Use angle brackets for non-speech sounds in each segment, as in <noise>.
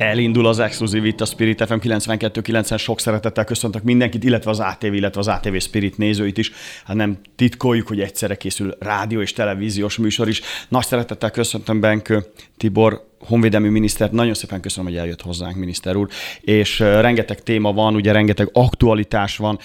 Elindul az exkluzív itt a Spirit FM 92.9-en. Sok szeretettel köszöntök mindenkit, illetve az ATV, illetve az ATV Spirit nézőit is. Hát nem titkoljuk, hogy egyszerre készül rádió és televíziós műsor is. Nagy szeretettel köszöntöm Benkő Tibor honvédelmi minisztert. Nagyon szépen köszönöm, hogy eljött hozzánk, miniszter úr. És rengeteg téma van, ugye rengeteg aktualitás van.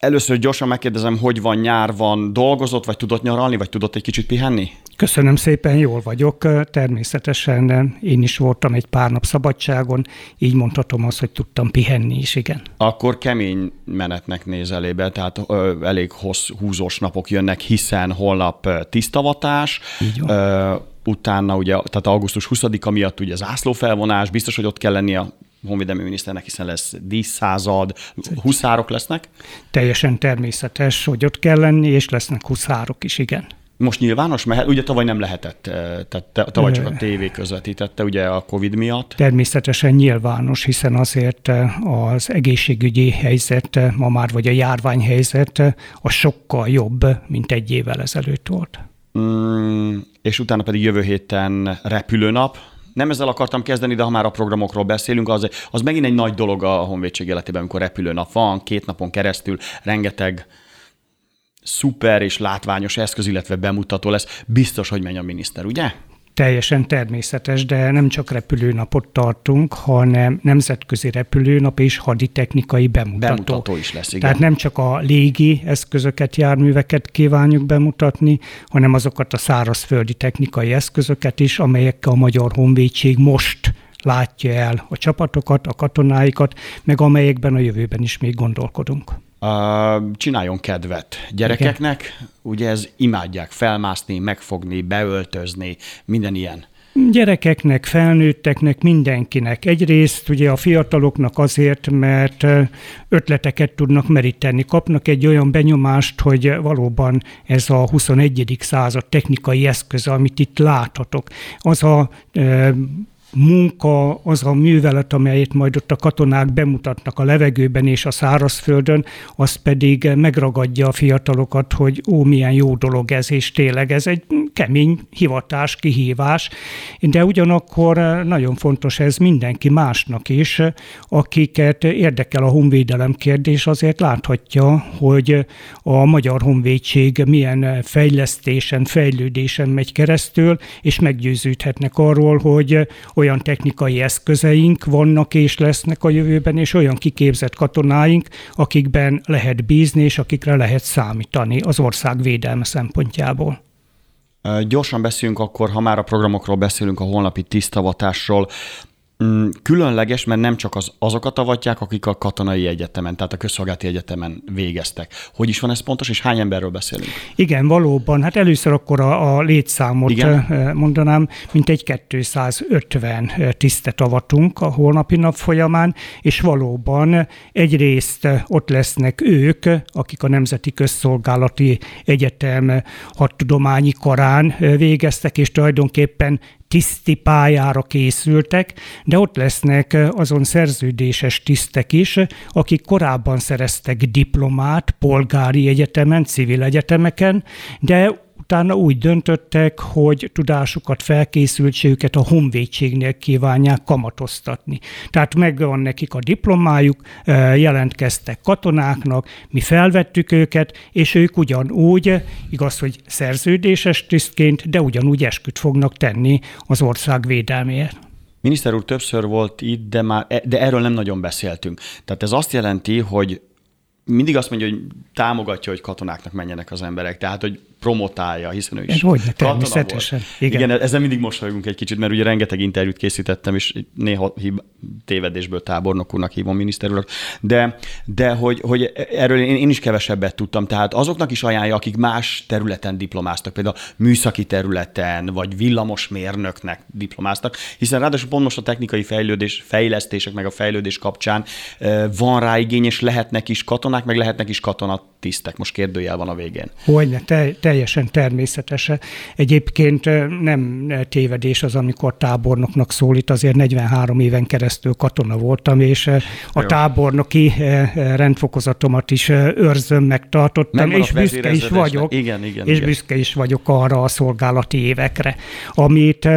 Először gyorsan megkérdezem, hogy van nyár, van dolgozott, vagy tudott nyaralni, vagy tudott egy kicsit pihenni? Köszönöm szépen, jól vagyok. Természetesen én is voltam egy pár nap szabadságon, így mondhatom azt, hogy tudtam pihenni is, igen. Akkor kemény menetnek néz elébe, tehát ö, elég hossz, húzós napok jönnek, hiszen holnap tisztavatás, így van. Ö, utána ugye, tehát augusztus 20-a miatt ugye zászlófelvonás, biztos, hogy ott kell lenni a honvédelmi miniszternek, hiszen lesz díszszázad, huszárok lesznek. Teljesen természetes, hogy ott kell lenni, és lesznek huszárok is, igen. Most nyilvános mehet, ugye tavaly nem lehetett, eh, tehát tavaly csak a tévé közvetítette, ugye a Covid miatt. Természetesen nyilvános, hiszen azért eh, az egészségügyi helyzet eh, ma már, vagy a járványhelyzet a sokkal jobb, mint egy évvel ezelőtt volt. Mm, és utána pedig jövő héten repülőnap, nem ezzel akartam kezdeni, de ha már a programokról beszélünk, az, az megint egy nagy dolog a honvédség életében, amikor repülőnap van, két napon keresztül rengeteg szuper és látványos eszköz, illetve bemutató lesz. Biztos, hogy megy a miniszter, ugye? Teljesen természetes, de nem csak repülőnapot tartunk, hanem nemzetközi repülőnap és haditechnikai bemutató. Bemutató is lesz, igen. Tehát nem csak a légi eszközöket, járműveket kívánjuk bemutatni, hanem azokat a szárazföldi technikai eszközöket is, amelyekkel a Magyar Honvédség most látja el a csapatokat, a katonáikat, meg amelyekben a jövőben is még gondolkodunk. Uh, csináljon kedvet gyerekeknek, Igen. ugye ez imádják felmászni, megfogni, beöltözni, minden ilyen. Gyerekeknek, felnőtteknek, mindenkinek. Egyrészt ugye a fiataloknak azért, mert ötleteket tudnak meríteni. Kapnak egy olyan benyomást, hogy valóban ez a 21. század technikai eszköze, amit itt láthatok, az a munka, az a művelet, amelyet majd ott a katonák bemutatnak a levegőben és a szárazföldön, az pedig megragadja a fiatalokat, hogy ó, milyen jó dolog ez, és tényleg ez egy kemény hivatás, kihívás, de ugyanakkor nagyon fontos ez mindenki másnak is, akiket érdekel a honvédelem kérdés, azért láthatja, hogy a Magyar Honvédség milyen fejlesztésen, fejlődésen megy keresztül, és meggyőződhetnek arról, hogy olyan technikai eszközeink vannak és lesznek a jövőben, és olyan kiképzett katonáink, akikben lehet bízni, és akikre lehet számítani az ország védelme szempontjából. Gyorsan beszéljünk akkor, ha már a programokról beszélünk, a holnapi tisztavatásról. Mm, különleges, mert nem csak az, azokat avatják, akik a katonai egyetemen, tehát a közszolgálati egyetemen végeztek. Hogy is van ez pontos, és hány emberről beszélünk? Igen, valóban. Hát először akkor a, a létszámot Igen? mondanám, mint egy 250 tisztet avatunk a holnapi nap folyamán, és valóban egyrészt ott lesznek ők, akik a Nemzeti Közszolgálati Egyetem hadtudományi karán végeztek, és tulajdonképpen tiszti pályára készültek, de ott lesznek azon szerződéses tisztek is, akik korábban szereztek diplomát polgári egyetemen, civil egyetemeken, de utána úgy döntöttek, hogy tudásukat, felkészültségüket a honvédségnél kívánják kamatoztatni. Tehát megvan nekik a diplomájuk, jelentkeztek katonáknak, mi felvettük őket, és ők ugyanúgy, igaz, hogy szerződéses tisztként, de ugyanúgy esküt fognak tenni az ország védelméért. Miniszter úr többször volt itt, de, már, e, de erről nem nagyon beszéltünk. Tehát ez azt jelenti, hogy mindig azt mondja, hogy támogatja, hogy katonáknak menjenek az emberek. Tehát, hogy promotálja, hiszen ő is hogy természetesen. Igen. Igen, ezzel mindig mosolyogunk egy kicsit, mert ugye rengeteg interjút készítettem, és néha hib, tévedésből tábornok úrnak hívom miniszter úrnak, de, de hogy, hogy erről én, én is kevesebbet tudtam, tehát azoknak is ajánlja, akik más területen diplomáztak, például műszaki területen, vagy villamosmérnöknek diplomáztak, hiszen ráadásul pont most a technikai fejlődés, fejlesztések, meg a fejlődés kapcsán van rá igény, és lehetnek is katonák, meg lehetnek is katonatisztek. Most kérdőjel van a végén. Hogyne, te, teljesen természetes. Egyébként nem tévedés az, amikor tábornoknak szólít, azért 43 éven keresztül katona voltam, és a Jó. tábornoki rendfokozatomat is őrzöm, megtartottam, és büszke is vagyok, igen, igen, és igen. büszke is vagyok arra a szolgálati évekre. Amit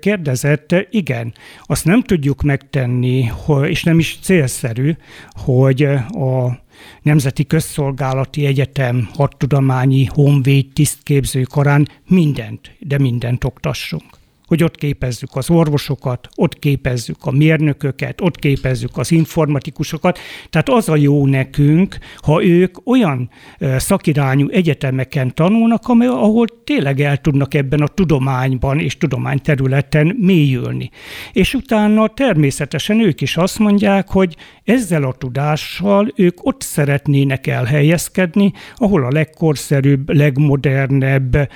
kérdezett, igen, azt nem tudjuk megtenni, és nem is célszerű, hogy a Nemzeti Közszolgálati Egyetem hadtudományi honvéd tisztképző karán mindent, de mindent oktassunk hogy ott képezzük az orvosokat, ott képezzük a mérnököket, ott képezzük az informatikusokat. Tehát az a jó nekünk, ha ők olyan szakirányú egyetemeken tanulnak, ahol tényleg el tudnak ebben a tudományban és tudományterületen mélyülni. És utána természetesen ők is azt mondják, hogy ezzel a tudással ők ott szeretnének elhelyezkedni, ahol a legkorszerűbb, legmodernebb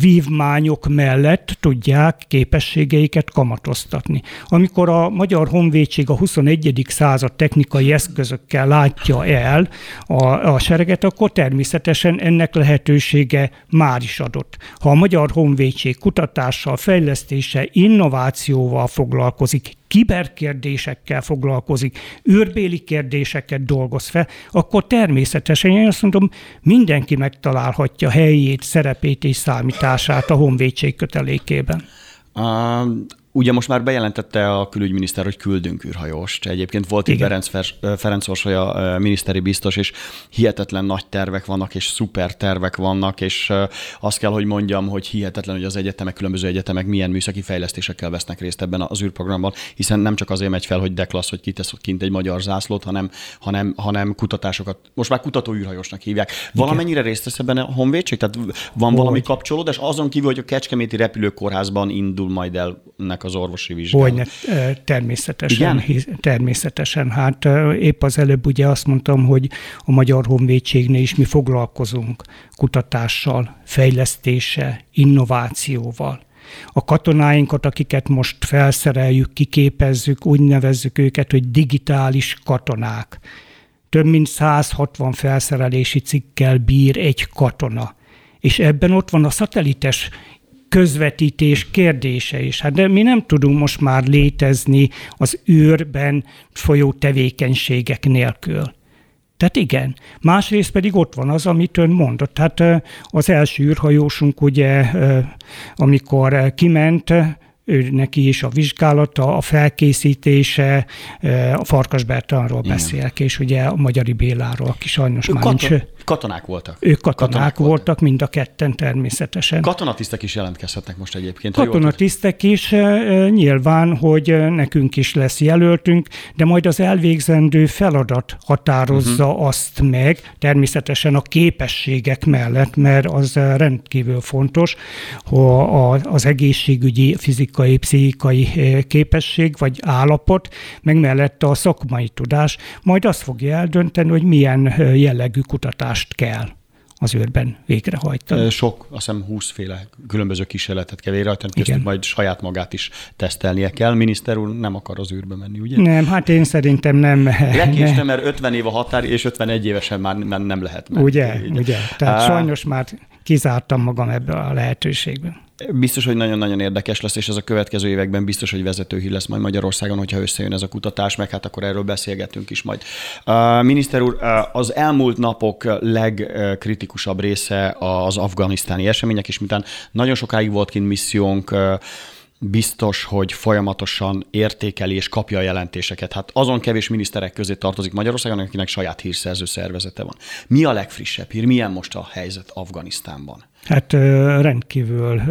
vívmányok mellett tudják képességeiket kamatoztatni. Amikor a Magyar Honvédség a 21. század technikai eszközökkel látja el a, a sereget, akkor természetesen ennek lehetősége már is adott. Ha a Magyar Honvédség kutatással, fejlesztése, innovációval foglalkozik, kiberkérdésekkel foglalkozik, űrbéli kérdéseket dolgoz fel, akkor természetesen én azt mondom, mindenki megtalálhatja helyét, szerepét és számítását a honvédség kötelékében. Uh, Ugye most már bejelentette a külügyminiszter, hogy küldünk űrhajóst. Egyébként volt itt Ferenc, Ferenc Orsolya miniszteri biztos, és hihetetlen nagy tervek vannak, és szuper tervek vannak, és azt kell, hogy mondjam, hogy hihetetlen, hogy az egyetemek, különböző egyetemek milyen műszaki fejlesztésekkel vesznek részt ebben az űrprogramban, hiszen nem csak azért megy fel, hogy deklassz, hogy kitesz kint egy magyar zászlót, hanem, hanem, hanem kutatásokat, most már kutató űrhajósnak hívják. Valamennyire részt vesz ebben a honvédség? Tehát van hogy. valami kapcsolódás? Azon kívül, hogy a Kecskeméti repülőkórházban indul majd el ennek az orvosi vizsgálat. Hogyne, természetesen. Igen? Természetesen. Hát épp az előbb ugye azt mondtam, hogy a Magyar Honvédségnél is mi foglalkozunk kutatással, fejlesztéssel, innovációval. A katonáinkat, akiket most felszereljük, kiképezzük, úgy nevezzük őket, hogy digitális katonák. Több mint 160 felszerelési cikkel bír egy katona. És ebben ott van a szatelites közvetítés kérdése is. Hát de mi nem tudunk most már létezni az űrben folyó tevékenységek nélkül. Tehát igen. Másrészt pedig ott van az, amit ön mondott. Tehát az első űrhajósunk ugye, amikor kiment, ő neki is a vizsgálata, a felkészítése, a Farkas Bertalanról beszélek, és ugye a Magyari Béláról, aki sajnos ő már katon, nincs. Katonák voltak. Ők katonák, katonák voltak, voltak, mind a ketten természetesen. Katonatisztek is jelentkezhetnek most egyébként. Katonatisztek is, nyilván, hogy nekünk is lesz jelöltünk, de majd az elvégzendő feladat határozza uh-huh. azt meg, természetesen a képességek mellett, mert az rendkívül fontos, hogy az egészségügyi, fizikai fizikai, pszichikai eh, képesség vagy állapot, meg mellette a szakmai tudás, majd azt fogja eldönteni, hogy milyen eh, jellegű kutatást kell az őrben végrehajtani. Sok, azt hiszem 20 féle különböző kísérletet kell végrehajtani, köztük majd saját magát is tesztelnie kell. Miniszter úr nem akar az űrbe menni, ugye? Nem, hát én szerintem nem. <laughs> Lekéstem, <laughs> mert 50 év a határ, és 51 évesen már nem lehet menni. Ugye, ugye. Tehát sajnos már kizártam magam ebből a lehetőségben. Biztos, hogy nagyon-nagyon érdekes lesz, és ez a következő években biztos, hogy vezetőhí lesz majd Magyarországon, hogyha összejön ez a kutatás, meg hát akkor erről beszélgetünk is majd. Miniszter úr, az elmúlt napok legkritikusabb része az afganisztáni események, és miután nagyon sokáig volt kint missziónk, biztos, hogy folyamatosan értékeli és kapja a jelentéseket. Hát azon kevés miniszterek közé tartozik Magyarországon, akinek saját hírszerző szervezete van. Mi a legfrissebb hír? Milyen most a helyzet Afganisztánban? Hát rendkívül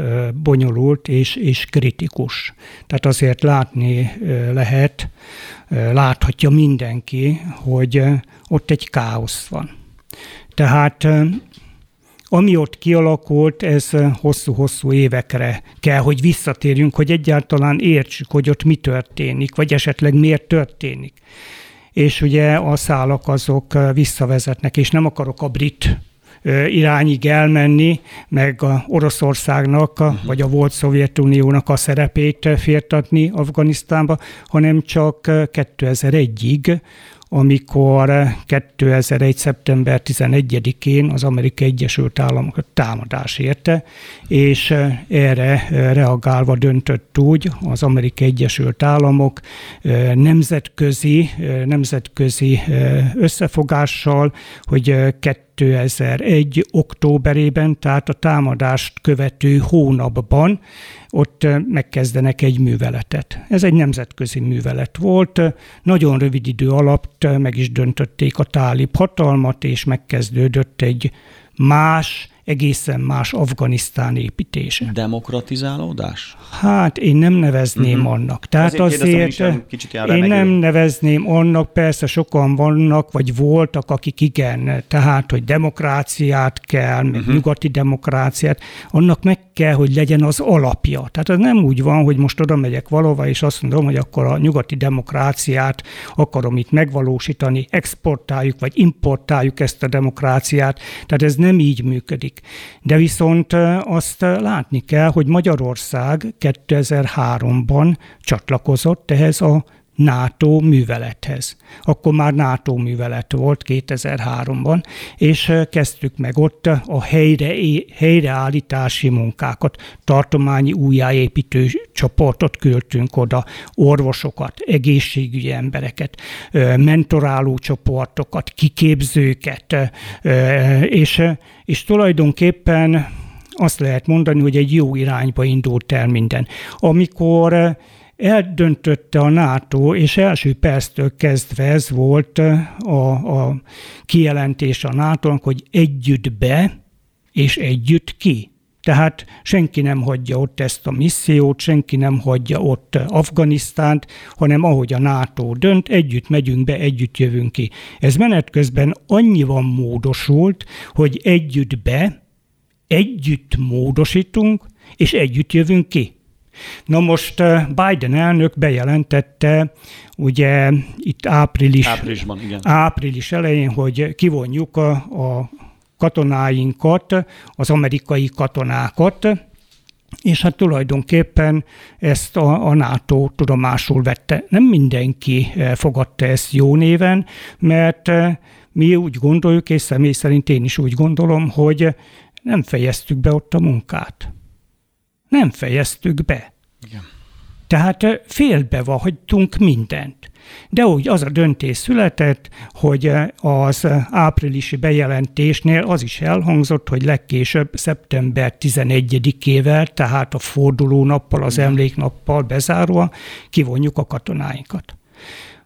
bonyolult és, és kritikus. Tehát azért látni lehet, láthatja mindenki, hogy ott egy káosz van. Tehát ami ott kialakult, ez hosszú-hosszú évekre kell, hogy visszatérjünk, hogy egyáltalán értsük, hogy ott mi történik, vagy esetleg miért történik. És ugye a szálak azok visszavezetnek, és nem akarok a brit irányig elmenni, meg a Oroszországnak, uh-huh. vagy a volt Szovjetuniónak a szerepét firtatni Afganisztánba, hanem csak 2001-ig, amikor 2001. szeptember 11-én az Amerikai Egyesült Államokat támadás érte, és erre reagálva döntött úgy az Amerikai Egyesült Államok nemzetközi, nemzetközi összefogással, hogy 2001. októberében, tehát a támadást követő hónapban ott megkezdenek egy műveletet. Ez egy nemzetközi művelet volt. Nagyon rövid idő alatt meg is döntötték a tálib hatalmat, és megkezdődött egy más, egészen más Afganisztán építése. Demokratizálódás? Hát én nem nevezném uh-huh. annak. Tehát Ezért azért kicsit én nem nevezném annak, persze sokan vannak, vagy voltak, akik igen, tehát, hogy demokráciát kell, meg uh-huh. nyugati demokráciát, annak meg kell, hogy legyen az alapja. Tehát az nem úgy van, hogy most oda megyek valahova, és azt mondom, hogy akkor a nyugati demokráciát akarom itt megvalósítani, exportáljuk, vagy importáljuk ezt a demokráciát. Tehát ez nem így működik. De viszont azt látni kell, hogy Magyarország 2003-ban csatlakozott ehhez a NATO művelethez. Akkor már NATO művelet volt 2003-ban, és kezdtük meg ott a helyre, helyreállítási munkákat. Tartományi újjáépítő csoportot küldtünk oda, orvosokat, egészségügyi embereket, mentoráló csoportokat, kiképzőket, és, és tulajdonképpen azt lehet mondani, hogy egy jó irányba indult el minden. Amikor eldöntötte a NATO, és első perctől kezdve ez volt a, a kijelentés a nato hogy együtt be, és együtt ki. Tehát senki nem hagyja ott ezt a missziót, senki nem hagyja ott Afganisztánt, hanem ahogy a NATO dönt, együtt megyünk be, együtt jövünk ki. Ez menet közben annyiban módosult, hogy együtt be, együtt módosítunk, és együtt jövünk ki. Na most eh, Biden elnök bejelentette, ugye itt április, Áprilisban, igen. április elején, hogy kivonjuk a, a katonáinkat, az amerikai katonákat, és hát tulajdonképpen ezt a, a NATO tudomásul vette. Nem mindenki eh, fogadta ezt jó néven, mert eh, mi úgy gondoljuk, és személy szerint én is úgy gondolom, hogy nem fejeztük be ott a munkát nem fejeztük be. Igen. Tehát félbe hagytunk mindent. De úgy az a döntés született, hogy az áprilisi bejelentésnél az is elhangzott, hogy legkésőbb szeptember 11-ével, tehát a forduló nappal, az emléknappal bezáróan kivonjuk a katonáinkat.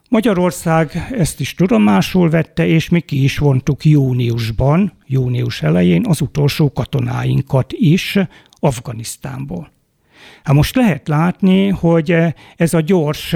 Magyarország ezt is tudomásul vette, és mi ki is vontuk júniusban, június elején az utolsó katonáinkat is Afganisztánból. Hát most lehet látni, hogy ez a gyors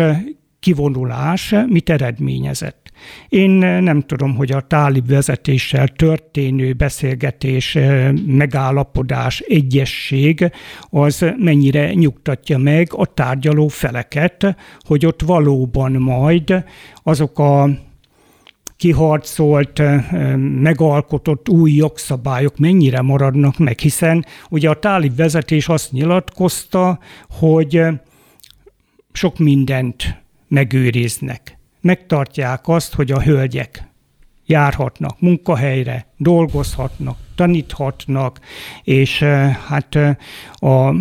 kivonulás mit eredményezett. Én nem tudom, hogy a tálib vezetéssel történő beszélgetés, megállapodás, egyesség az mennyire nyugtatja meg a tárgyaló feleket, hogy ott valóban majd azok a kiharcolt, megalkotott új jogszabályok mennyire maradnak meg, hiszen ugye a tálib vezetés azt nyilatkozta, hogy sok mindent megőriznek. Megtartják azt, hogy a hölgyek járhatnak munkahelyre, dolgozhatnak, taníthatnak, és hát a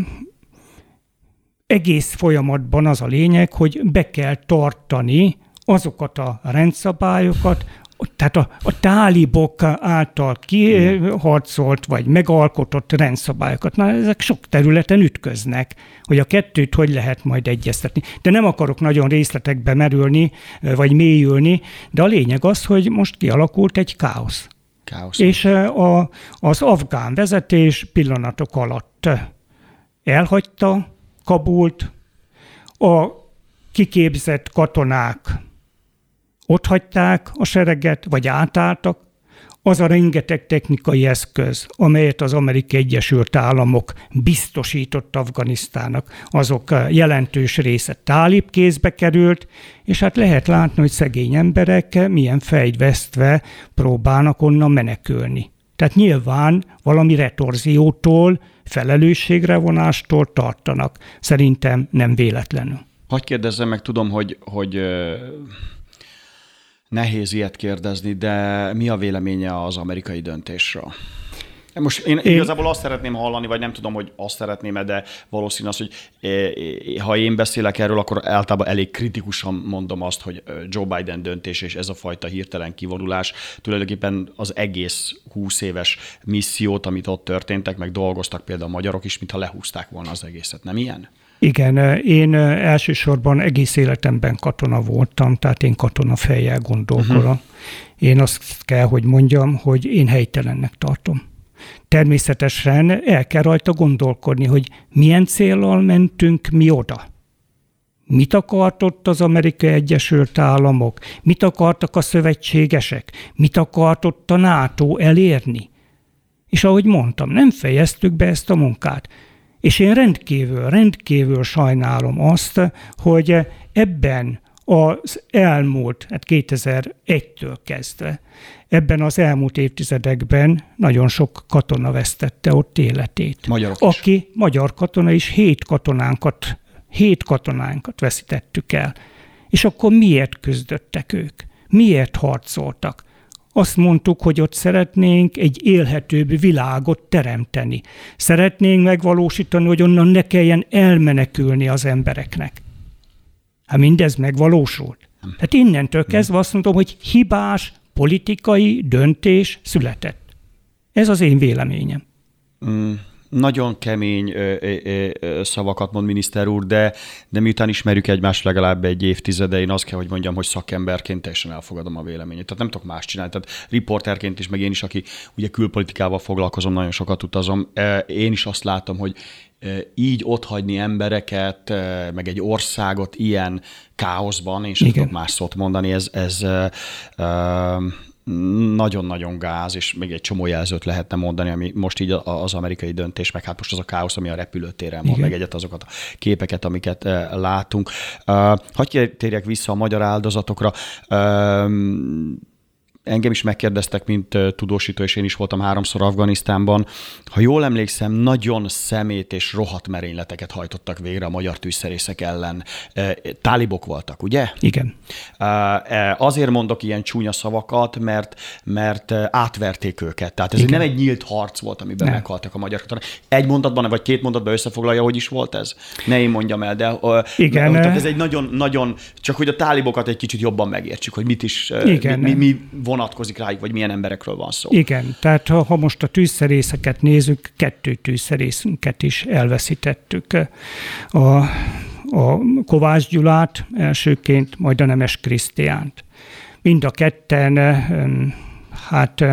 egész folyamatban az a lényeg, hogy be kell tartani azokat a rendszabályokat, tehát a, a tálibok által kiharcolt vagy megalkotott rendszabályokat, na ezek sok területen ütköznek, hogy a kettőt hogy lehet majd egyeztetni. De nem akarok nagyon részletekbe merülni, vagy mélyülni, de a lényeg az, hogy most kialakult egy káosz. káosz. És a, az afgán vezetés pillanatok alatt elhagyta Kabult, a kiképzett katonák ott hagyták a sereget, vagy átálltak, az a rengeteg technikai eszköz, amelyet az Amerikai Egyesült Államok biztosított Afganisztának, azok jelentős része tálib kézbe került, és hát lehet látni, hogy szegény emberek milyen fejvesztve próbálnak onnan menekülni. Tehát nyilván valami retorziótól, felelősségre vonástól tartanak. Szerintem nem véletlenül. Hogy kérdezzem meg, tudom, hogy, hogy nehéz ilyet kérdezni, de mi a véleménye az amerikai döntésről? Most én, én igazából azt szeretném hallani, vagy nem tudom, hogy azt szeretném de valószínű az, hogy ha én beszélek erről, akkor általában elég kritikusan mondom azt, hogy Joe Biden döntés és ez a fajta hirtelen kivonulás tulajdonképpen az egész 20 éves missziót, amit ott történtek, meg dolgoztak például a magyarok is, mintha lehúzták volna az egészet. Nem ilyen? Igen, én elsősorban egész életemben katona voltam, tehát én katona fejjel gondolkodom. Uh-huh. Én azt kell, hogy mondjam, hogy én helytelennek tartom. Természetesen el kell rajta gondolkodni, hogy milyen célral mentünk mi oda. Mit akart ott az Amerikai Egyesült Államok? Mit akartak a szövetségesek? Mit akart ott a NATO elérni? És ahogy mondtam, nem fejeztük be ezt a munkát. És én rendkívül, rendkívül sajnálom azt, hogy ebben az elmúlt, hát 2001-től kezdve, ebben az elmúlt évtizedekben nagyon sok katona vesztette ott életét. Magyarok is. Aki magyar katona is, hét katonánkat, hét katonánkat veszítettük el. És akkor miért küzdöttek ők? Miért harcoltak? Azt mondtuk, hogy ott szeretnénk egy élhetőbb világot teremteni. Szeretnénk megvalósítani, hogy onnan ne kelljen elmenekülni az embereknek. Hát mindez megvalósult. Tehát innentől kezdve azt mondom, hogy hibás politikai döntés született. Ez az én véleményem. Mm nagyon kemény ö, ö, ö, szavakat mond miniszter úr, de, de miután ismerjük egymást legalább egy évtizede, én azt kell, hogy mondjam, hogy szakemberként teljesen elfogadom a véleményét. Tehát nem tudok más csinálni. Tehát riporterként is, meg én is, aki ugye külpolitikával foglalkozom, nagyon sokat utazom, én is azt látom, hogy így otthagyni embereket, meg egy országot ilyen káoszban, és nem tudok más szót mondani, ez, ez nagyon-nagyon gáz, és még egy csomó jelzőt lehetne mondani, ami most így az amerikai döntés, meg hát most az a káosz, ami a repülőtéren van, meg egyet azokat a képeket, amiket látunk. Hagyj térjek vissza a magyar áldozatokra engem is megkérdeztek, mint tudósító, és én is voltam háromszor Afganisztánban. Ha jól emlékszem, nagyon szemét és rohadt merényleteket hajtottak végre a magyar tűzszerészek ellen. Tálibok voltak, ugye? Igen. Azért mondok ilyen csúnya szavakat, mert, mert átverték őket. Tehát ez Igen. nem egy nyílt harc volt, amiben nem. meghaltak a magyar katonák. Egy mondatban, vagy két mondatban összefoglalja, hogy is volt ez? Ne én mondjam el, de Igen. Tehát ez egy nagyon, nagyon, csak hogy a tálibokat egy kicsit jobban megértsük, hogy mit is, Igen. mi, mi, mi vonatkozik rájuk, vagy milyen emberekről van szó. Igen, tehát ha, most a tűzszerészeket nézzük, kettő tűzszerészünket is elveszítettük. A, a Kovács Gyulát elsőként, majd a Nemes Krisztiánt. Mind a ketten hát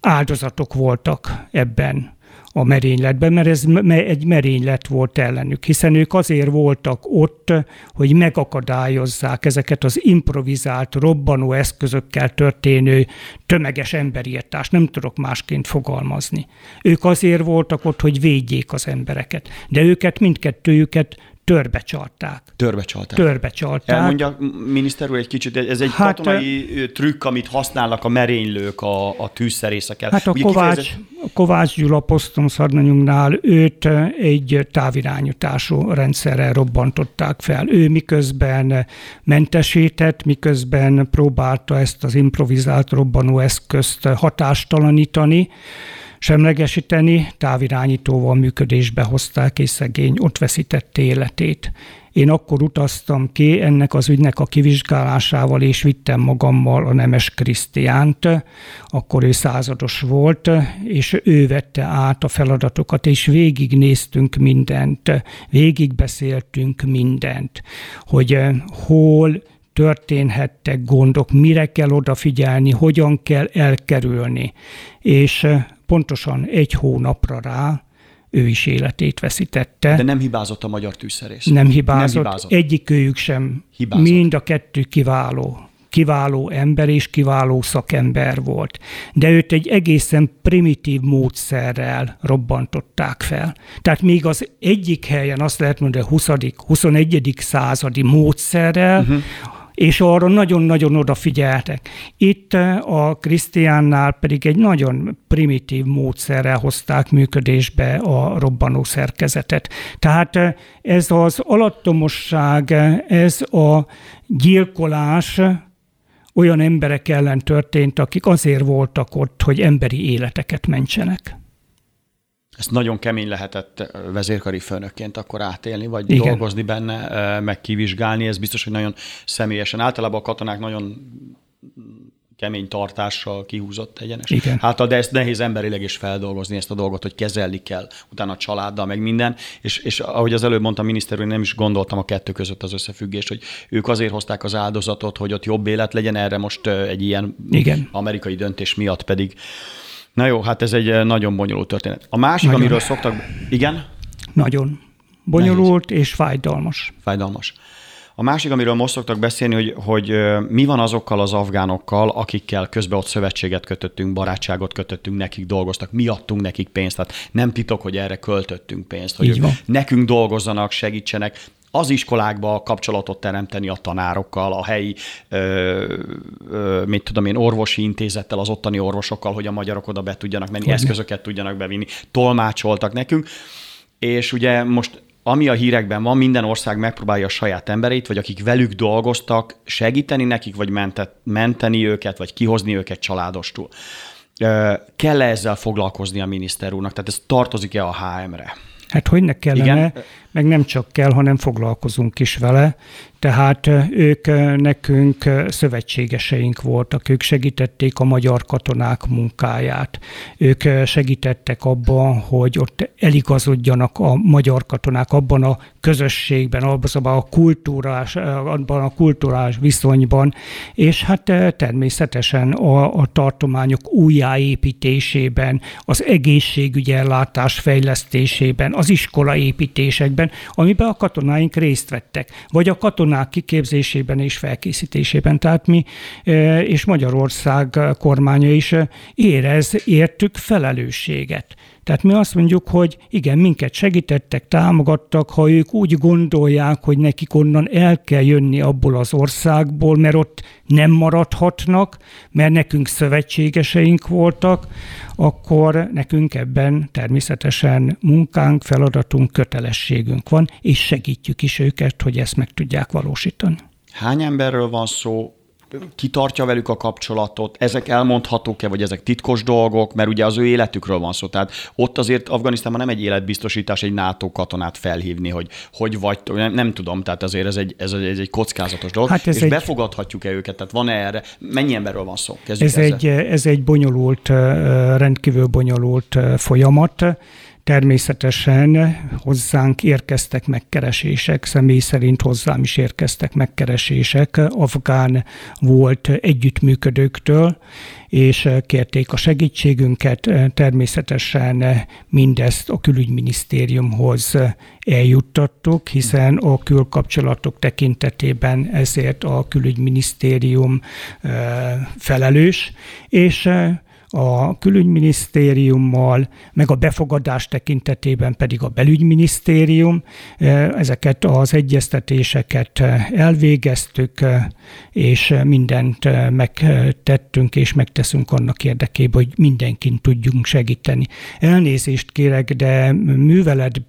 áldozatok voltak ebben a merényletben, mert ez egy merénylet volt ellenük, hiszen ők azért voltak ott, hogy megakadályozzák ezeket az improvizált, robbanó eszközökkel történő tömeges emberírtást. Nem tudok másként fogalmazni. Ők azért voltak ott, hogy védjék az embereket, de őket, mindkettőjüket törbe csalták. Törbe csalták. Törbe csalták. Elmondja miniszter úr egy kicsit, ez egy hát, katonai trükk, amit használnak a merénylők a, a tűzszerészekkel. Hát a Kovács, kifejezett... a Kovács Gyula posztomszarnanyunknál őt egy távirányítású rendszerrel robbantották fel. Ő miközben mentesített, miközben próbálta ezt az improvizált robbanó eszközt hatástalanítani, semlegesíteni, távirányítóval működésbe hozták, és szegény ott veszítette életét. Én akkor utaztam ki ennek az ügynek a kivizsgálásával, és vittem magammal a Nemes Krisztiánt, akkor ő százados volt, és ő vette át a feladatokat, és végignéztünk mindent, végigbeszéltünk mindent, hogy eh, hol történhettek gondok, mire kell odafigyelni, hogyan kell elkerülni. És eh, pontosan egy hónapra rá ő is életét veszítette. De nem hibázott a magyar tűzszerész. Nem hibázott. Nem hibázott. Egyikőjük sem. Hibázott. Mind a kettő kiváló kiváló ember és kiváló szakember volt. De őt egy egészen primitív módszerrel robbantották fel. Tehát még az egyik helyen azt lehet mondani, a 20. 21. századi módszerrel, uh-huh és arra nagyon-nagyon odafigyeltek. Itt eh, a Krisztiánnál pedig egy nagyon primitív módszerrel hozták működésbe a robbanó szerkezetet. Tehát eh, ez az alattomosság, eh, ez a gyilkolás olyan emberek ellen történt, akik azért voltak ott, hogy emberi életeket mentsenek. Ezt nagyon kemény lehetett vezérkari főnökként akkor átélni, vagy Igen. dolgozni benne, meg kivizsgálni. Ez biztos, hogy nagyon személyesen. Általában a katonák nagyon kemény tartással kihúzott egyenes. Igen. Hát, de ezt nehéz emberileg is feldolgozni ezt a dolgot, hogy kezelni kell, utána a családdal, meg minden. És, és ahogy az előbb mondta a miniszter, nem is gondoltam a kettő között az összefüggés, hogy ők azért hozták az áldozatot, hogy ott jobb élet legyen, erre most egy ilyen Igen. amerikai döntés miatt pedig Na jó, hát ez egy nagyon bonyolult történet. A másik, nagyon. amiről szoktak... Igen? Nagyon. Bonyolult Nehéz. és fájdalmas. Fájdalmas. A másik, amiről most szoktak beszélni, hogy, hogy mi van azokkal az afgánokkal, akikkel közben ott szövetséget kötöttünk, barátságot kötöttünk, nekik dolgoztak, mi adtunk nekik pénzt, tehát nem titok, hogy erre költöttünk pénzt, hogy nekünk dolgozzanak, segítsenek az iskolákba kapcsolatot teremteni a tanárokkal, a helyi, ö, ö, mit tudom én, orvosi intézettel, az ottani orvosokkal, hogy a magyarok oda be tudjanak menni, Hogyne. eszközöket tudjanak bevinni, tolmácsoltak nekünk. És ugye most ami a hírekben van, minden ország megpróbálja a saját embereit, vagy akik velük dolgoztak, segíteni nekik, vagy mentet, menteni őket, vagy kihozni őket családostul. Kell-e ezzel foglalkozni a miniszter úrnak? Tehát ez tartozik-e a HM-re? Hát hogy ne kellene, Igen? Meg nem csak kell, hanem foglalkozunk is vele. Tehát ők nekünk szövetségeseink voltak, ők segítették a magyar katonák munkáját. Ők segítettek abban, hogy ott eligazodjanak a magyar katonák abban a közösségben, abban a kultúrás, abban a kultúrás viszonyban, és hát természetesen a, a tartományok újjáépítésében, az egészségügyi ellátás fejlesztésében, az iskolaépítésekben, amiben a katonáink részt vettek, vagy a katonák kiképzésében és felkészítésében. Tehát mi és Magyarország kormánya is érez értük felelősséget. Tehát mi azt mondjuk, hogy igen, minket segítettek, támogattak, ha ők úgy gondolják, hogy nekik onnan el kell jönni abból az országból, mert ott nem maradhatnak, mert nekünk szövetségeseink voltak, akkor nekünk ebben természetesen munkánk, feladatunk, kötelességünk van, és segítjük is őket, hogy ezt meg tudják valósítani. Hány emberről van szó, kitartja velük a kapcsolatot, ezek elmondhatók-e, vagy ezek titkos dolgok, mert ugye az ő életükről van szó. Tehát ott azért Afganisztánban nem egy életbiztosítás egy NATO katonát felhívni, hogy hogy vagy, nem, nem tudom, tehát azért ez egy, ez, ez egy kockázatos dolog. Hát ez és egy... befogadhatjuk-e őket, tehát van-e erre, mennyi emberről van szó? ez egy, ez egy bonyolult, rendkívül bonyolult folyamat. Természetesen hozzánk érkeztek megkeresések, személy szerint hozzám is érkeztek megkeresések afgán volt együttműködőktől, és kérték a segítségünket. Természetesen mindezt a külügyminisztériumhoz eljuttattuk, hiszen a külkapcsolatok tekintetében ezért a külügyminisztérium felelős, és a külügyminisztériummal, meg a befogadás tekintetében pedig a belügyminisztérium. Ezeket az egyeztetéseket elvégeztük, és mindent megtettünk és megteszünk annak érdekében, hogy mindenkin tudjunk segíteni. Elnézést kérek, de művelet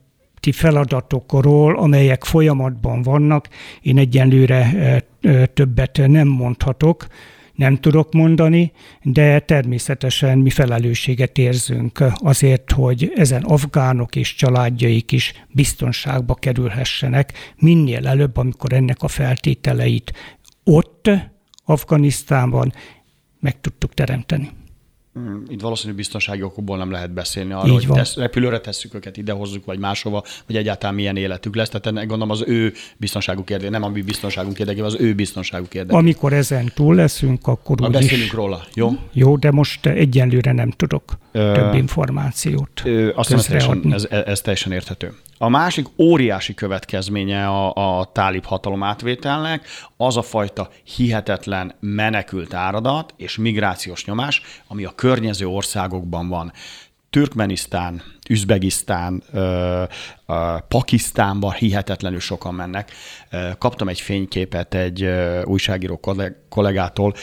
feladatokról, amelyek folyamatban vannak, én egyenlőre többet nem mondhatok, nem tudok mondani, de természetesen mi felelősséget érzünk azért, hogy ezen afgánok és családjaik is biztonságba kerülhessenek minél előbb, amikor ennek a feltételeit ott, Afganisztánban meg tudtuk teremteni. Hmm, itt valószínű biztonsági okokból nem lehet beszélni arról, hogy tesz, repülőre tesszük őket, idehozzuk, vagy máshova, vagy egyáltalán milyen életük lesz. Tehát ennek gondolom az ő biztonságuk kérdés, nem a mi biztonságunk érdekében, az ő biztonságuk érdekében. Amikor ezen túl leszünk, akkor úgy Beszélünk is... róla, jó? Jó, de most egyenlőre nem tudok ö, több információt ö, azt teljesen, ez, ez teljesen érthető. A másik óriási következménye a, a tálib hatalom átvételnek az a fajta hihetetlen menekült áradat és migrációs nyomás, ami a környező országokban van. Türkmenisztán, Üzbegisztán, Pakisztánba hihetetlenül sokan mennek. Kaptam egy fényképet egy újságíró kollégától,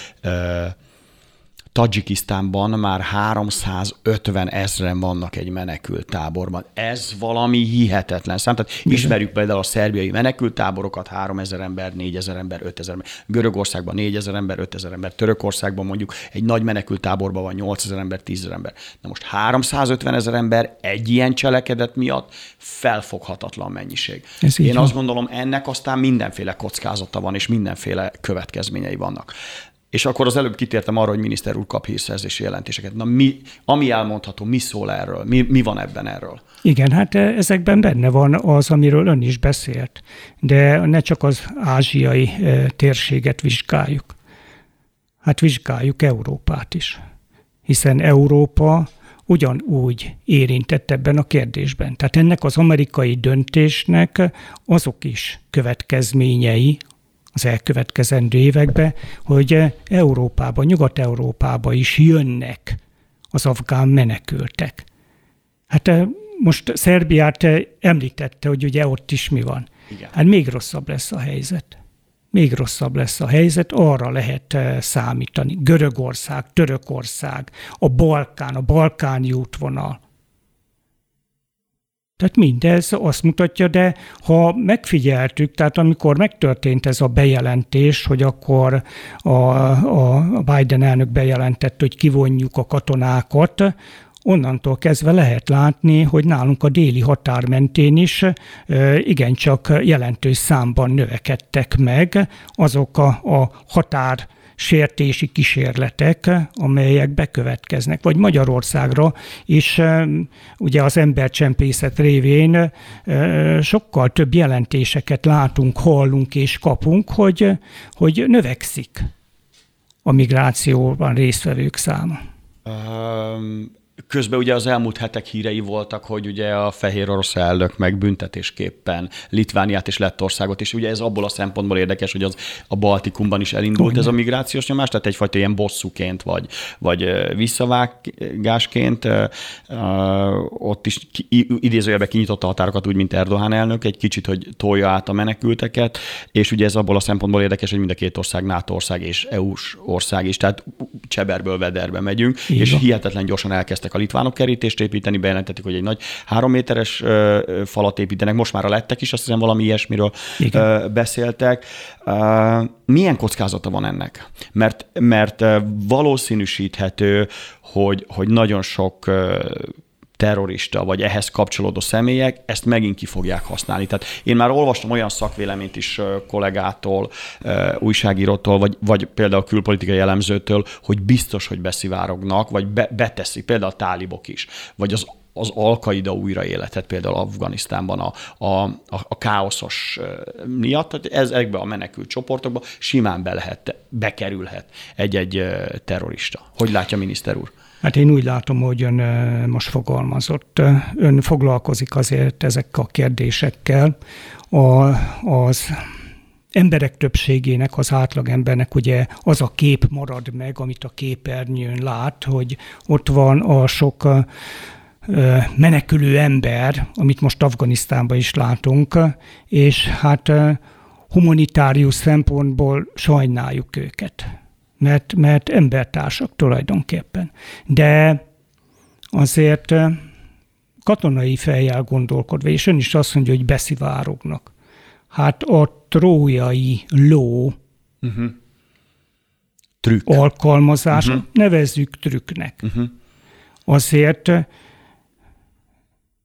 Tajikisztánban már 350 ezren vannak egy menekült táborban. Ez valami hihetetlen szám. Tehát ismerjük például a szerbiai menekült táborokat, 3000 ember, 4000 ember, 5000 ember. Görögországban 4000 ember, 5000 ember. Törökországban mondjuk egy nagy menekült táborban van 8000 ember, 10000 ember. Na most 350 ezer ember egy ilyen cselekedet miatt felfoghatatlan mennyiség. Ez Én azt gondolom, ennek aztán mindenféle kockázata van, és mindenféle következményei vannak. És akkor az előbb kitértem arra, hogy miniszter úr kap hírszerzési jelentéseket. Na mi, ami elmondható, mi szól erről? Mi, mi van ebben erről? Igen, hát eh, ezekben benne van az, amiről ön is beszélt, de ne csak az ázsiai eh, térséget vizsgáljuk. Hát vizsgáljuk Európát is, hiszen Európa ugyanúgy érintett ebben a kérdésben. Tehát ennek az amerikai döntésnek azok is következményei, az elkövetkezendő években, hogy Európába, Nyugat-Európába is jönnek az afgán menekültek. Hát eh, most Szerbiát eh, említette, hogy ugye ott is mi van. Igen. Hát még rosszabb lesz a helyzet. Még rosszabb lesz a helyzet, arra lehet eh, számítani. Görögország, Törökország, a Balkán, a balkáni útvonal. Tehát mindez azt mutatja, de ha megfigyeltük, tehát amikor megtörtént ez a bejelentés, hogy akkor a, a Biden elnök bejelentett, hogy kivonjuk a katonákat, onnantól kezdve lehet látni, hogy nálunk a déli határ mentén is igencsak jelentős számban növekedtek meg azok a, a határ sértési kísérletek, amelyek bekövetkeznek. Vagy Magyarországra is ugye az embercsempészet révén sokkal több jelentéseket látunk, hallunk és kapunk, hogy, hogy növekszik a migrációban résztvevők száma. Közben ugye az elmúlt hetek hírei voltak, hogy ugye a fehér orosz elnök meg büntetésképpen Litvániát és Lettországot, és ugye ez abból a szempontból érdekes, hogy az a Baltikumban is elindult uh-huh. ez a migrációs nyomás, tehát egyfajta ilyen bosszúként, vagy, vagy visszavágásként ott is idézőjelben kinyitotta a határokat úgy, mint Erdogan elnök, egy kicsit, hogy tolja át a menekülteket, és ugye ez abból a szempontból érdekes, hogy mind a két ország NATO ország és EU-s ország is, tehát cseberből vederbe megyünk, Igen. és hihetetlen gyorsan elkezdtek a litvánok kerítést építeni, bejelentették, hogy egy nagy három méteres falat építenek, most már a lettek is, azt hiszem valami ilyesmiről Igen. beszéltek. Milyen kockázata van ennek? Mert, mert valószínűsíthető, hogy, hogy nagyon sok terrorista, vagy ehhez kapcsolódó személyek ezt megint ki fogják használni. Tehát én már olvastam olyan szakvéleményt is kollégától, újságírótól, vagy, vagy például külpolitikai elemzőtől, hogy biztos, hogy beszivárognak, vagy be, beteszik, például a tálibok is, vagy az az Al-Qaida újraéletet például Afganisztánban a, a, a, a káoszos miatt, tehát ezekbe a menekült csoportokba simán be lehet, bekerülhet egy-egy terrorista. Hogy látja miniszter úr? Hát én úgy látom, hogy ön most fogalmazott. Ön foglalkozik azért ezekkel a kérdésekkel. A, az emberek többségének, az átlagembernek ugye az a kép marad meg, amit a képernyőn lát, hogy ott van a sok menekülő ember, amit most Afganisztánban is látunk, és hát humanitárius szempontból sajnáljuk őket mert, mert embertársak tulajdonképpen. De azért katonai fejjel gondolkodva, és ön is azt mondja, hogy beszivárognak. Hát a trójai ló uh-huh. Trükk. alkalmazás, uh-huh. nevezzük trükknek. Uh-huh. Azért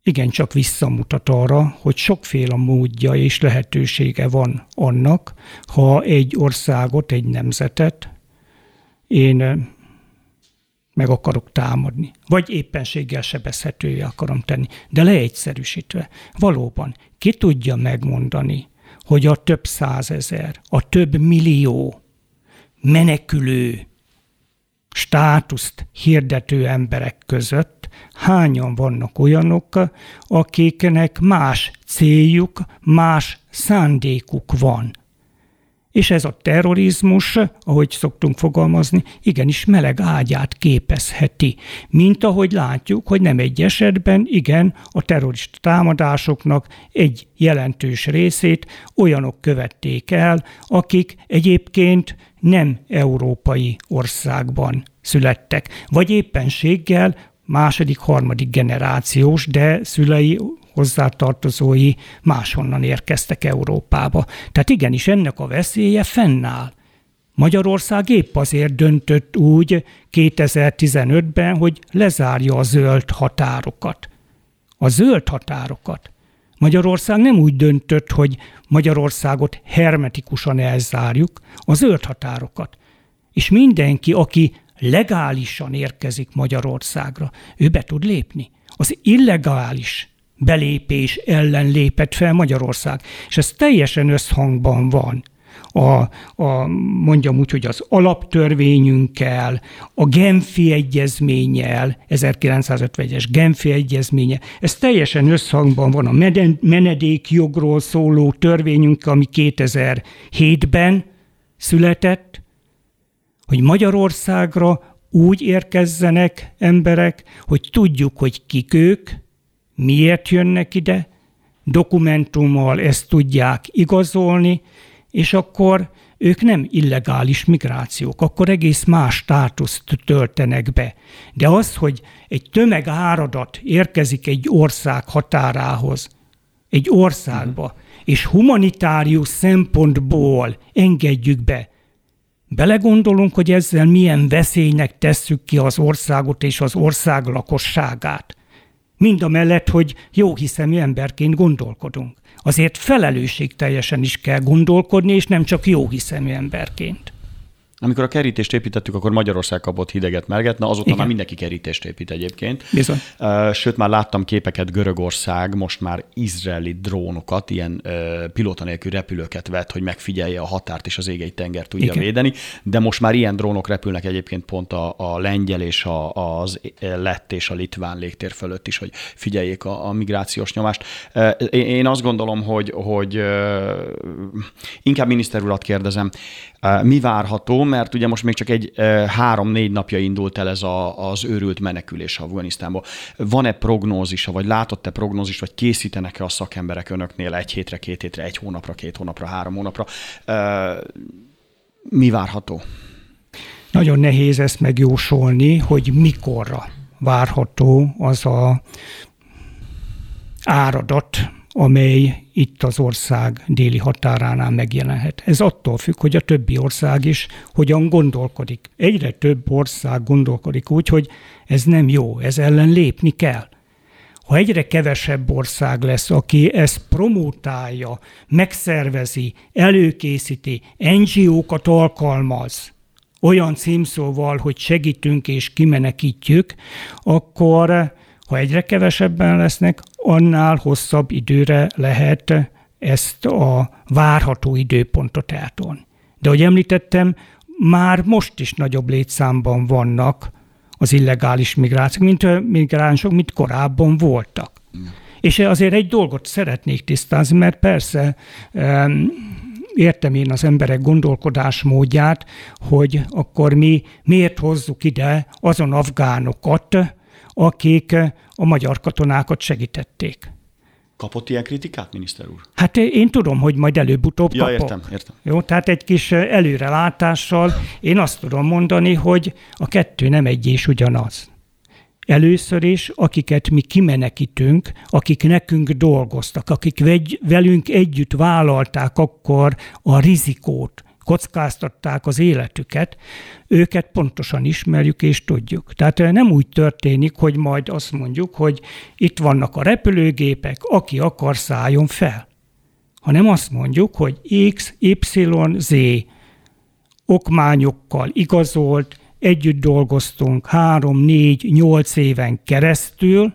igencsak visszamutat arra, hogy sokféle módja és lehetősége van annak, ha egy országot, egy nemzetet én meg akarok támadni, vagy éppenséggel sebezhetővé akarom tenni. De leegyszerűsítve, valóban ki tudja megmondani, hogy a több százezer, a több millió menekülő státuszt hirdető emberek között hányan vannak olyanok, akiknek más céljuk, más szándékuk van. És ez a terrorizmus, ahogy szoktunk fogalmazni, igenis meleg ágyát képezheti. Mint ahogy látjuk, hogy nem egy esetben, igen, a terrorista támadásoknak egy jelentős részét olyanok követték el, akik egyébként nem európai országban születtek, vagy éppenséggel második, harmadik generációs, de szülei hozzátartozói máshonnan érkeztek Európába. Tehát igenis ennek a veszélye fennáll. Magyarország épp azért döntött úgy 2015-ben, hogy lezárja a zöld határokat. A zöld határokat. Magyarország nem úgy döntött, hogy Magyarországot hermetikusan elzárjuk, a zöld határokat. És mindenki, aki legálisan érkezik Magyarországra, ő be tud lépni. Az illegális belépés ellen lépett fel Magyarország. És ez teljesen összhangban van a, a, mondjam úgy, hogy az alaptörvényünkkel, a Genfi egyezménnyel, 1951-es Genfi egyezménye, ez teljesen összhangban van a menedékjogról szóló törvényünk, ami 2007-ben született, hogy Magyarországra úgy érkezzenek emberek, hogy tudjuk, hogy kik ők, miért jönnek ide, dokumentummal ezt tudják igazolni, és akkor ők nem illegális migrációk, akkor egész más státuszt töltenek be. De az, hogy egy tömegáradat érkezik egy ország határához, egy országba, uh-huh. és humanitárius szempontból engedjük be, belegondolunk, hogy ezzel milyen veszélynek tesszük ki az országot és az ország lakosságát mind a mellett, hogy jó hiszemű emberként gondolkodunk. Azért felelősségteljesen is kell gondolkodni, és nem csak jó hiszemű emberként. Amikor a kerítést építettük, akkor Magyarország kapott hideget, merget, na azóta Igen. már mindenki kerítést épít egyébként. Bizony. Sőt, már láttam képeket Görögország, most már izraeli drónokat, ilyen pilóta nélkül repülőket vett, hogy megfigyelje a határt és az égei tenger tudja Igen. védeni, de most már ilyen drónok repülnek egyébként pont a, a lengyel és a, az lett és a litván légtér fölött is, hogy figyeljék a, a migrációs nyomást. Én azt gondolom, hogy, hogy inkább miniszter urat kérdezem, mi várható, mert ugye most még csak egy három-négy napja indult el ez a, az őrült menekülés Afganisztánból. Van-e prognózisa, vagy látott-e prognózis, vagy készítenek-e a szakemberek önöknél egy hétre, két hétre, egy hónapra, két hónapra, három hónapra? Mi várható? Nagyon nehéz ezt megjósolni, hogy mikorra várható az a áradat, amely itt az ország déli határánál megjelenhet. Ez attól függ, hogy a többi ország is hogyan gondolkodik. Egyre több ország gondolkodik úgy, hogy ez nem jó, ez ellen lépni kell. Ha egyre kevesebb ország lesz, aki ezt promotálja, megszervezi, előkészíti, NGO-kat alkalmaz, olyan címszóval, hogy segítünk és kimenekítjük, akkor ha egyre kevesebben lesznek, annál hosszabb időre lehet ezt a várható időpontot eltolni. De ahogy említettem, már most is nagyobb létszámban vannak az illegális migrációk, mint migránsok, mint korábban voltak. Mm. És azért egy dolgot szeretnék tisztázni, mert persze értem én az emberek gondolkodásmódját, hogy akkor mi miért hozzuk ide azon afgánokat, akik a magyar katonákat segítették. Kapott ilyen kritikát, miniszter úr? Hát én tudom, hogy majd előbb-utóbb ja, kapok. értem, értem. Jó, tehát egy kis előrelátással én azt tudom mondani, hogy a kettő nem egy és ugyanaz. Először is, akiket mi kimenekítünk, akik nekünk dolgoztak, akik velünk együtt vállalták akkor a rizikót, kockáztatták az életüket, őket pontosan ismerjük és tudjuk. Tehát nem úgy történik, hogy majd azt mondjuk, hogy itt vannak a repülőgépek, aki akar szálljon fel, hanem azt mondjuk, hogy X, Y, Z okmányokkal igazolt, együtt dolgoztunk három, négy, nyolc éven keresztül,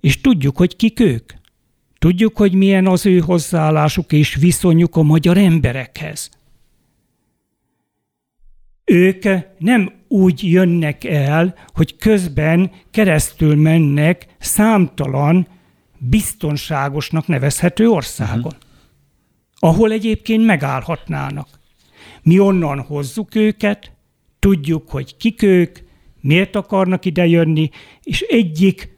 és tudjuk, hogy kik ők. Tudjuk, hogy milyen az ő hozzáállásuk és viszonyuk a magyar emberekhez. Ők nem úgy jönnek el, hogy közben keresztül mennek számtalan biztonságosnak nevezhető országon, uh-huh. ahol egyébként megállhatnának. Mi onnan hozzuk őket, tudjuk, hogy kik ők, miért akarnak ide jönni, és egyik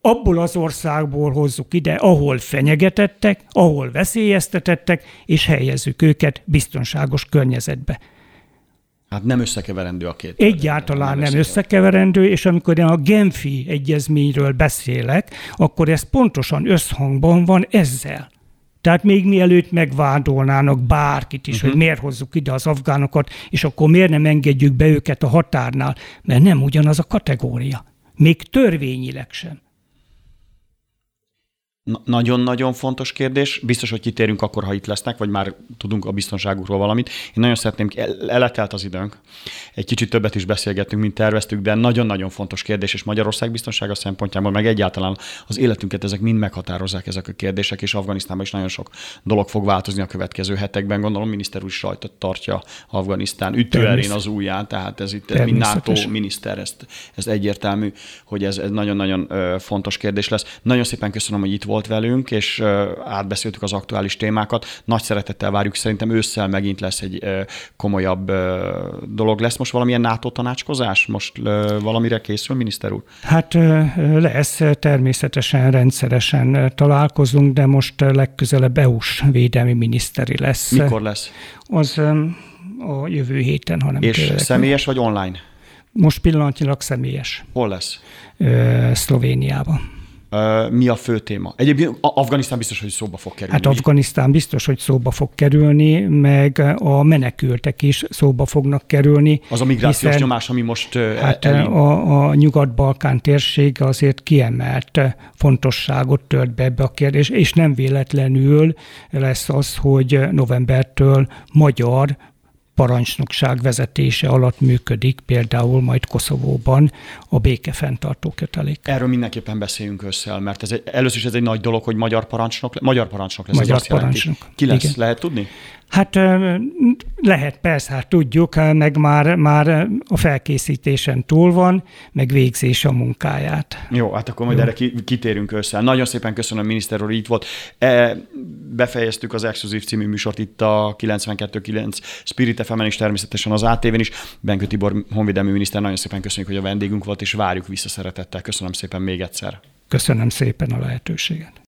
abból az országból hozzuk ide, ahol fenyegetettek, ahol veszélyeztetettek, és helyezzük őket biztonságos környezetbe. Hát nem összekeverendő a két. Egyáltalán nem, nem összekeverendő, és amikor én a Genfi egyezményről beszélek, akkor ez pontosan összhangban van ezzel. Tehát még mielőtt megvádolnának bárkit is, uh-huh. hogy miért hozzuk ide az afgánokat, és akkor miért nem engedjük be őket a határnál, mert nem ugyanaz a kategória. Még törvényileg sem. Nagyon-nagyon fontos kérdés. Biztos, hogy kitérünk akkor, ha itt lesznek, vagy már tudunk a biztonságukról valamit. Én nagyon szeretném, eletelt az időnk. Egy kicsit többet is beszélgettünk, mint terveztük, de nagyon-nagyon fontos kérdés, és Magyarország biztonsága szempontjából, meg egyáltalán az életünket ezek mind meghatározzák ezek a kérdések, és Afganisztánban is nagyon sok dolog fog változni a következő hetekben. Gondolom, miniszter úr sajtot tartja Afganisztán ütőerén az ujján, tehát ez itt, mint NATO miniszter, ezt, ez egyértelmű, hogy ez, ez nagyon-nagyon fontos kérdés lesz. Nagyon szépen köszönöm, hogy itt volt volt velünk, és átbeszéltük az aktuális témákat. Nagy szeretettel várjuk, szerintem ősszel megint lesz egy komolyabb dolog. Lesz most valamilyen NATO tanácskozás? Most valamire készül, miniszter úr? Hát lesz, természetesen rendszeresen találkozunk, de most legközelebb EU-s védelmi miniszteri lesz. Mikor lesz? Az a jövő héten, hanem És tőlek. személyes vagy online? Most pillanatnyilag személyes. Hol lesz? Szlovéniában mi a fő téma? Egyébként Afganisztán biztos, hogy szóba fog kerülni. Hát Afganisztán biztos, hogy szóba fog kerülni, meg a menekültek is szóba fognak kerülni. Az a migrációs hiszen, nyomás, ami most Hát a, a Nyugat-Balkán térség azért kiemelt fontosságot tört be ebbe a kérdés, és nem véletlenül lesz az, hogy novembertől magyar parancsnokság vezetése alatt működik, például majd Koszovóban a békefenntartó kötelék. Erről mindenképpen beszéljünk össze, mert ez egy, először is ez egy nagy dolog, hogy magyar parancsnok, magyar parancsnok lesz. Magyar parancsnok. Jelenti. Ki lesz? Igen. Lehet tudni? Hát lehet, persze, hát tudjuk, meg már, már a felkészítésen túl van, meg végzés a munkáját. Jó, hát akkor majd Jó. erre kitérünk össze. Nagyon szépen köszönöm, miniszter úr, itt volt. E, befejeztük az Exkluzív című műsort itt a 92.9 Spirit fm és természetesen az ATV-n is. Benkő Tibor honvédelmi miniszter, nagyon szépen köszönjük, hogy a vendégünk volt, és várjuk vissza szeretettel. Köszönöm szépen még egyszer. Köszönöm szépen a lehetőséget.